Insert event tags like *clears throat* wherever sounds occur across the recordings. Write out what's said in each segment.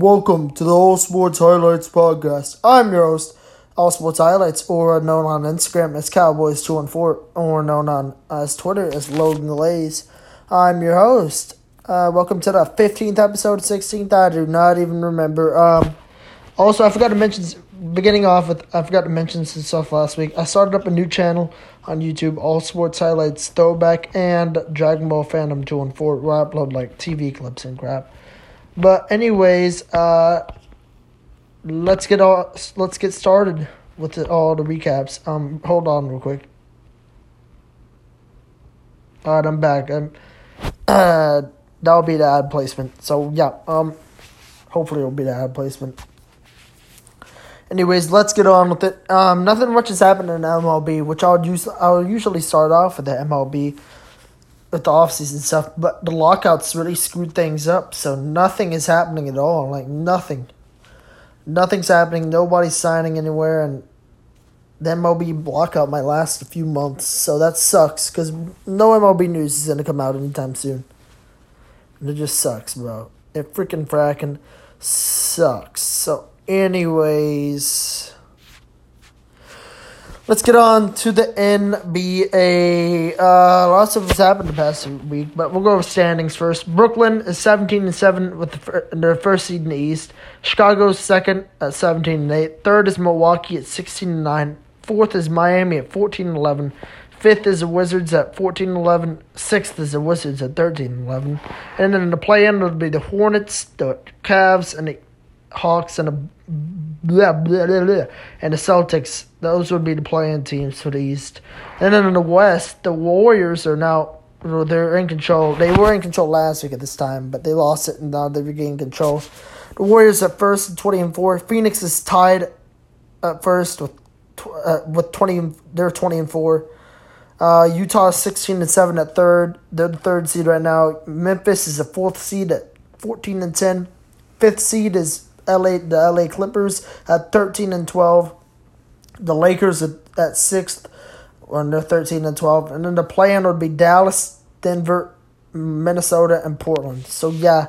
welcome to the All Sports Highlights podcast. I'm your host, All Sports Highlights, or known on Instagram as Cowboys214, or known on as Twitter as Logan Glaze. I'm your host. Uh, welcome to the 15th episode, 16th. I do not even remember. Um, also, I forgot to mention, beginning off with, I forgot to mention some stuff last week. I started up a new channel on YouTube, All Sports Highlights Throwback and Dragon Ball Fandom 214, where I upload like TV clips and crap. But anyways, uh, let's get all let's get started with the, all the recaps. Um, hold on real quick. All right, I'm back. Um, *clears throat* uh, that'll be the ad placement. So yeah, um, hopefully it'll be the ad placement. Anyways, let's get on with it. Um, nothing much has happened in MLB, which I'll use. I'll usually start off with the MLB with the offseason stuff, but the lockouts really screwed things up, so nothing is happening at all. Like nothing. Nothing's happening, nobody's signing anywhere, and the MLB lockout might last a few months, so that sucks because no MLB news is gonna come out anytime soon. And it just sucks, bro. It freaking fracking sucks. So, anyways. Let's get on to the NBA. Uh, lots of what's happened the past week, but we'll go with standings first. Brooklyn is seventeen and seven with the fir- their first seed in the East. Chicago's second at seventeen and eight. Third is Milwaukee at sixteen and nine. Fourth is Miami at fourteen and eleven. Fifth is the Wizards at 14 and 11. Sixth is the Wizards at 13 and 11. And then the play in would be the Hornets, the Cavs, and the Hawks, and the blah, blah, blah, blah, and the Celtics. Those would be the playing teams for the East. And then in the West, the Warriors are now they're in control. They were in control last week at this time, but they lost it and now they regained control. The Warriors at first, twenty and four. Phoenix is tied at first with uh, with twenty. They're twenty and four. Uh, Utah is sixteen and seven at third. They're the third seed right now. Memphis is the fourth seed at fourteen and ten. Fifth seed is LA the LA Clippers at thirteen and twelve. The Lakers at, at sixth, and they're thirteen and twelve. And then the plan would be Dallas, Denver, Minnesota, and Portland. So yeah,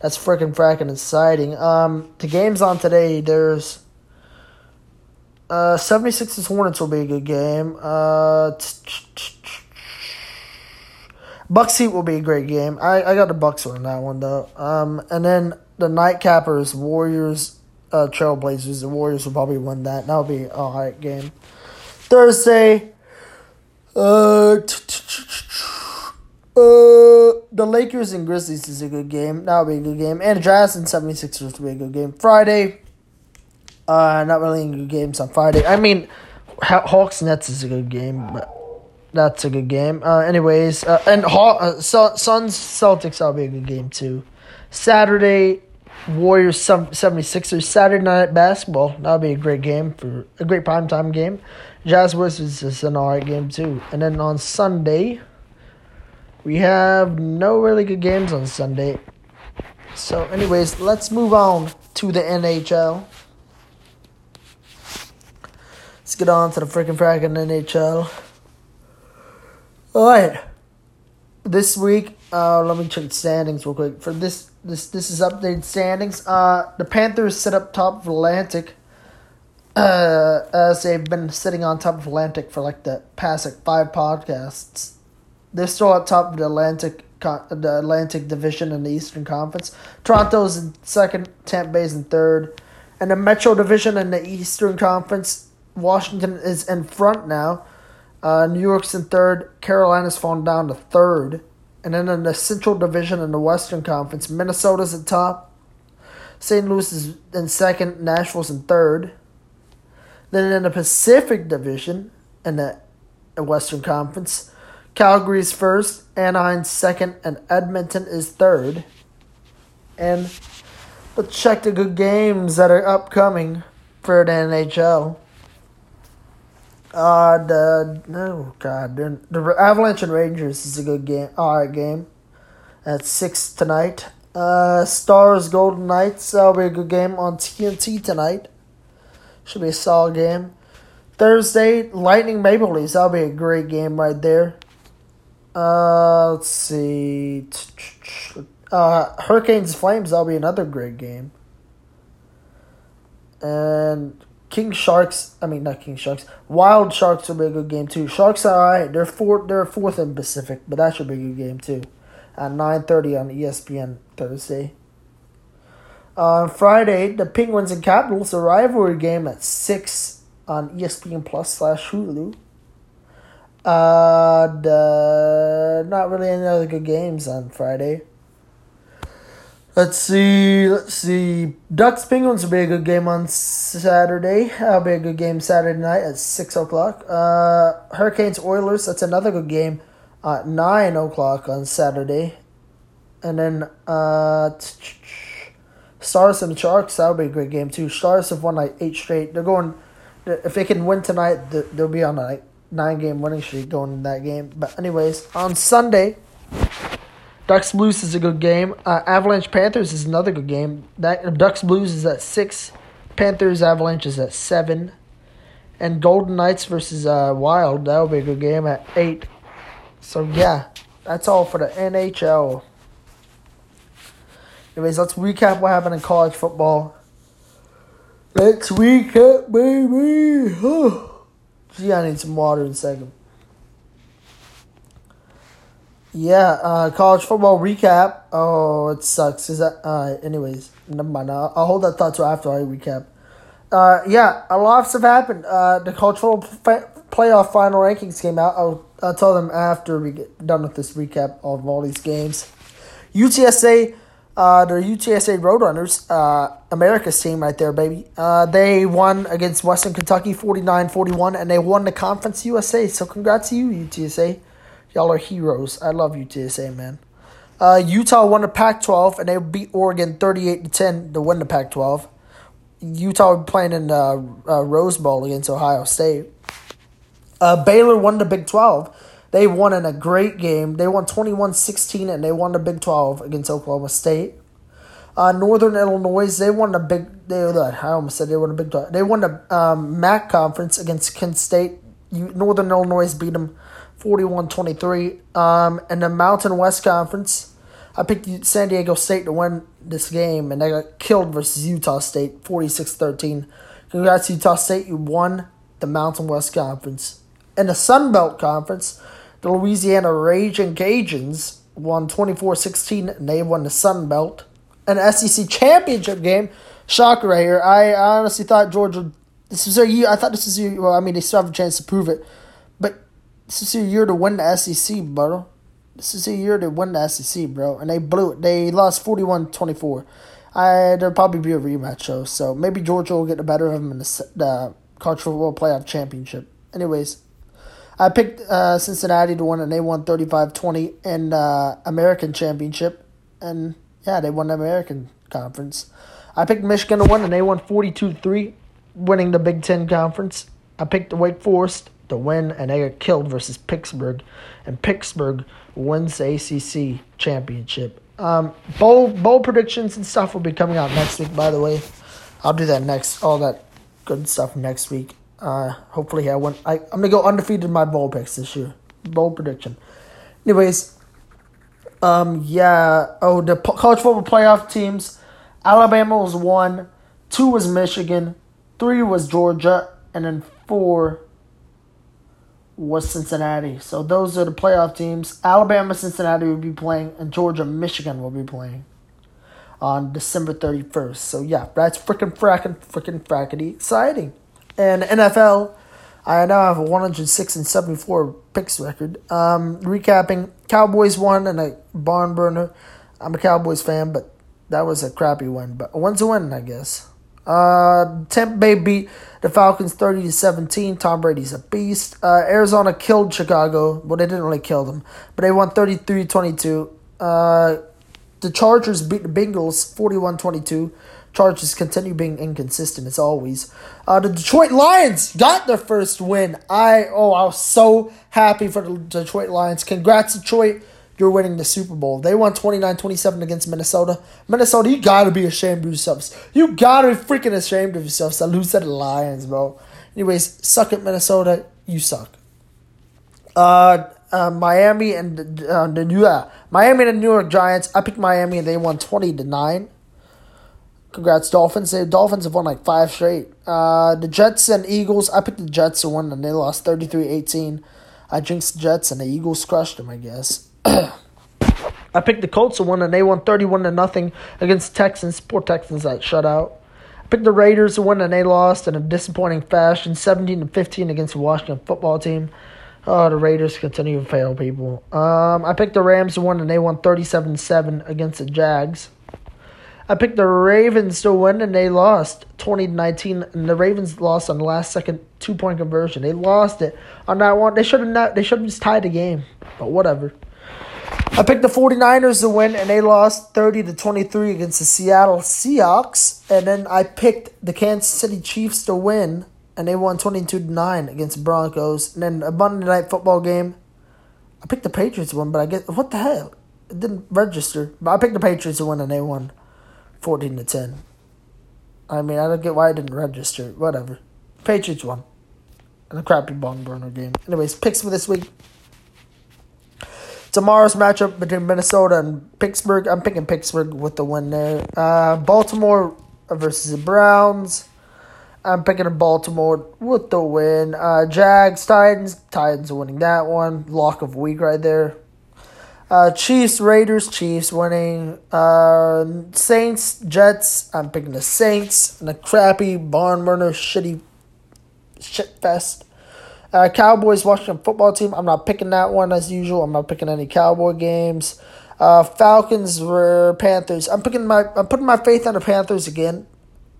that's freaking fracking exciting. Um, the games on today. There's uh 76ers Hornets will be a good game. Uh. Bucks Heat will be a great game. I, I got the Bucks on that one though. Um, and then the Nightcappers Warriors uh, Trailblazers. The Warriors will probably win that. That'll be a alright game. Thursday, uh, *tsk* uh, the Lakers and Grizzlies is a good game. That'll be a good game. And Jazz and 76ers will be a good game. Friday, uh, not really any good games on Friday. I mean, Hawks Nets is a good game, but that's a good game. Uh, anyways, uh, and Haw- uh, Suns Celtics that'll be a good game too. Saturday, Warriors 76ers Saturday night basketball. That'll be a great game for a great primetime game. Jazz Wizards is an alright game too. And then on Sunday, we have no really good games on Sunday. So, anyways, let's move on to the NHL. Let's get on to the freaking fracking NHL. Alright. This week, uh, let me check the standings real quick. For this this this is updated standings. Uh, the Panthers sit up top of Atlantic. Uh, as they've been sitting on top of Atlantic for like the past like five podcasts. They're still at top of the Atlantic the Atlantic Division in the Eastern Conference. Toronto's in second, Tampa Bay's in third, and the Metro Division in the Eastern Conference. Washington is in front now. Uh, New York's in third. Carolina's fallen down to third. And then in the Central Division in the Western Conference, Minnesota's at top. St. Louis is in second. Nashville's in third. Then in the Pacific Division in the Western Conference, Calgary's first, Anaheim's second, and Edmonton is third. And let's check the good games that are upcoming for the NHL. Uh, the no God, the, the Avalanche and Rangers is a good game. All right, game at six tonight. Uh, Stars Golden Knights that'll be a good game on TNT tonight. Should be a solid game. Thursday, Lightning Maple Leafs. That'll be a great game right there. Uh, let's see. Uh, Hurricanes Flames. That'll be another great game. and King Sharks. I mean, not King Sharks. Wild Sharks will be a good game too. Sharks are alright. They're fourth They're fourth in Pacific, but that should be a good game too. At nine thirty on ESPN Thursday. On Friday, the Penguins and Capitals, a rivalry game at six on ESPN Plus slash Hulu. Uh, the, not really any other good games on Friday. Let's see. Let's see. Ducks Penguins will be a good game on Saturday. That'll be a good game Saturday night at six o'clock. Uh, Hurricanes Oilers. That's another good game at nine o'clock on Saturday. And then uh, Stars and Sharks. That'll be a great game too. Stars have won like eight straight. They're going. If they can win tonight, they'll be on a like nine game winning streak going in that game. But anyways, on Sunday. Ducks Blues is a good game. Uh, Avalanche Panthers is another good game. That Ducks Blues is at six. Panthers Avalanche is at seven. And Golden Knights versus uh, Wild that will be a good game at eight. So yeah, that's all for the NHL. Anyways, let's recap what happened in college football. Let's recap, baby. *sighs* Gee, I need some water in a second. Yeah, uh, college football recap. Oh, it sucks. Is that uh? Anyways, never mind. I'll, I'll hold that thought till after I recap. Uh, yeah, a lot stuff happened. Uh, the fa- playoff final rankings came out. I'll I'll tell them after we get done with this recap of all these games. UTSA, uh, the UTSA Roadrunners, uh, America's team right there, baby. Uh, they won against Western Kentucky 49-41, and they won the Conference USA. So congrats to you, UTSA. Y'all are heroes. I love UTSA, man. Uh, Utah won the Pac-12 and they beat Oregon thirty-eight to ten to win the Pac-12. Utah playing in the uh, Rose Bowl against Ohio State. Uh, Baylor won the Big 12. They won in a great game. They won 21-16 and they won the Big 12 against Oklahoma State. Uh, Northern Illinois, they won the big. They, I almost said they won the Big 12. They won the um, MAC conference against Kent State. Northern Illinois beat them 41-23. Um, in the Mountain West Conference, I picked San Diego State to win this game, and they got killed versus Utah State, 46-13. Congrats, Utah State. You won the Mountain West Conference. In the Sun Belt Conference, the Louisiana Raging Cajuns won 24-16, and they won the Sun Belt. An SEC championship game. Shocker right here. I honestly thought Georgia. This was their year. I thought this was year. Well, I mean, they still have a chance to prove it. This is your year to win the SEC, bro. This is your year to win the SEC, bro. And they blew it. They lost 41-24. I there'll probably be a rematch though, so maybe Georgia will get the better of them in the, the college football playoff championship. Anyways, I picked uh, Cincinnati to win, and they won 35-20 in uh, American championship, and yeah, they won the American conference. I picked Michigan to win, and they won 42-3, winning the Big Ten conference. I picked Wake Forest to win, and they got killed versus Pittsburgh, and Pittsburgh wins the ACC championship. Um, bowl bowl predictions and stuff will be coming out next week. By the way, I'll do that next. All that good stuff next week. Uh, hopefully I win. I I'm gonna go undefeated in my bowl picks this year. Bowl prediction. Anyways, um, yeah. Oh, the college football playoff teams. Alabama was one. Two was Michigan. Three was Georgia, and then four was Cincinnati. So those are the playoff teams. Alabama, Cincinnati will be playing, and Georgia, Michigan will be playing on December 31st. So yeah, that's freaking fracking, freaking frackety exciting. And NFL, I now have a 106 and 74 picks record. Um, recapping, Cowboys won and a barn burner. I'm a Cowboys fan, but that was a crappy win. But a win's a win, I guess. Uh, Tampa Bay beat the Falcons 30 to 17. Tom Brady's a beast. Uh, Arizona killed Chicago. Well, they didn't really kill them, but they won 33 22. Uh, the Chargers beat the Bengals 41 22. Chargers continue being inconsistent as always. Uh, the Detroit Lions got their first win. I oh I was so happy for the Detroit Lions. Congrats Detroit you're winning the Super Bowl. They won 29-27 against Minnesota. Minnesota, you gotta be ashamed of yourselves. You gotta be freaking ashamed of yourselves to lose to the Lions, bro. Anyways, suck at Minnesota. You suck. Uh, uh Miami and uh, the New uh, Miami and the New York Giants. I picked Miami and they won 20 to 9. Congrats, Dolphins. The Dolphins have won like five straight. Uh, the Jets and Eagles. I picked the Jets to win, and they lost 33-18. I jinxed the Jets, and the Eagles crushed them. I guess. *clears throat* I picked the Colts to win, and they won thirty-one to nothing against Texans. Poor Texans that shutout. I picked the Raiders to win, and they lost in a disappointing fashion, seventeen to fifteen against the Washington Football Team. Oh, the Raiders continue to fail people. Um, I picked the Rams to win, and they won 37 7 against the Jags. I picked the Ravens to win, and they lost 20 19. And the Ravens lost on the last second two point conversion. They lost it on that one. They should have not. They should have just tied the game, but whatever. I picked the 49ers to win, and they lost 30 to 23 against the Seattle Seahawks. And then I picked the Kansas City Chiefs to win, and they won 22 to 9 against the Broncos. And then a Monday night football game. I picked the Patriots to win, but I get what the hell? It didn't register. But I picked the Patriots to win, and they won 14 to 10. I mean, I don't get why I didn't register. Whatever. Patriots won. And a crappy bong burner game. Anyways, picks for this week. Tomorrow's matchup between Minnesota and Pittsburgh. I'm picking Pittsburgh with the win there. Uh, Baltimore versus the Browns. I'm picking Baltimore with the win. Uh, Jags, Titans. Titans winning that one. Lock of week right there. Uh, Chiefs, Raiders, Chiefs winning. Uh, Saints, Jets. I'm picking the Saints. And a crappy barn burner, shitty shit fest. Uh, Cowboys, Washington football team. I'm not picking that one as usual. I'm not picking any Cowboy games. Uh, Falcons, were Panthers. I'm picking my. I'm putting my faith on the Panthers again.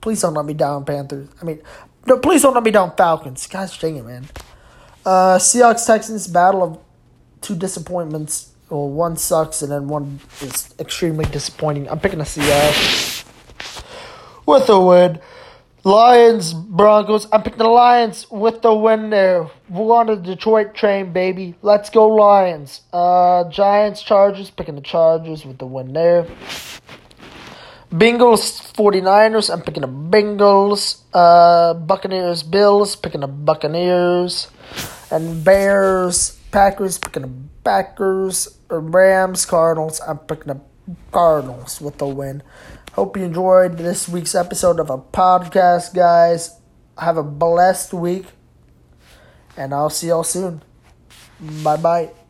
Please don't let me down, Panthers. I mean, no, please don't let me down, Falcons. Gosh dang it, man. Uh, Seahawks, Texans, battle of two disappointments. Well, one sucks and then one is extremely disappointing. I'm picking the Seahawks with a win. Lions, Broncos. I'm picking the Lions with the win there. We're on the Detroit train, baby. Let's go, Lions. Uh, Giants, Chargers. Picking the Chargers with the win there. Bengals, 49ers. I'm picking the Bengals. Uh, Buccaneers, Bills. Picking the Buccaneers. And Bears, Packers. Picking the Packers. Rams, Cardinals. I'm picking the Cardinals with the win. Hope you enjoyed this week's episode of a podcast, guys. Have a blessed week, and I'll see y'all soon. Bye bye.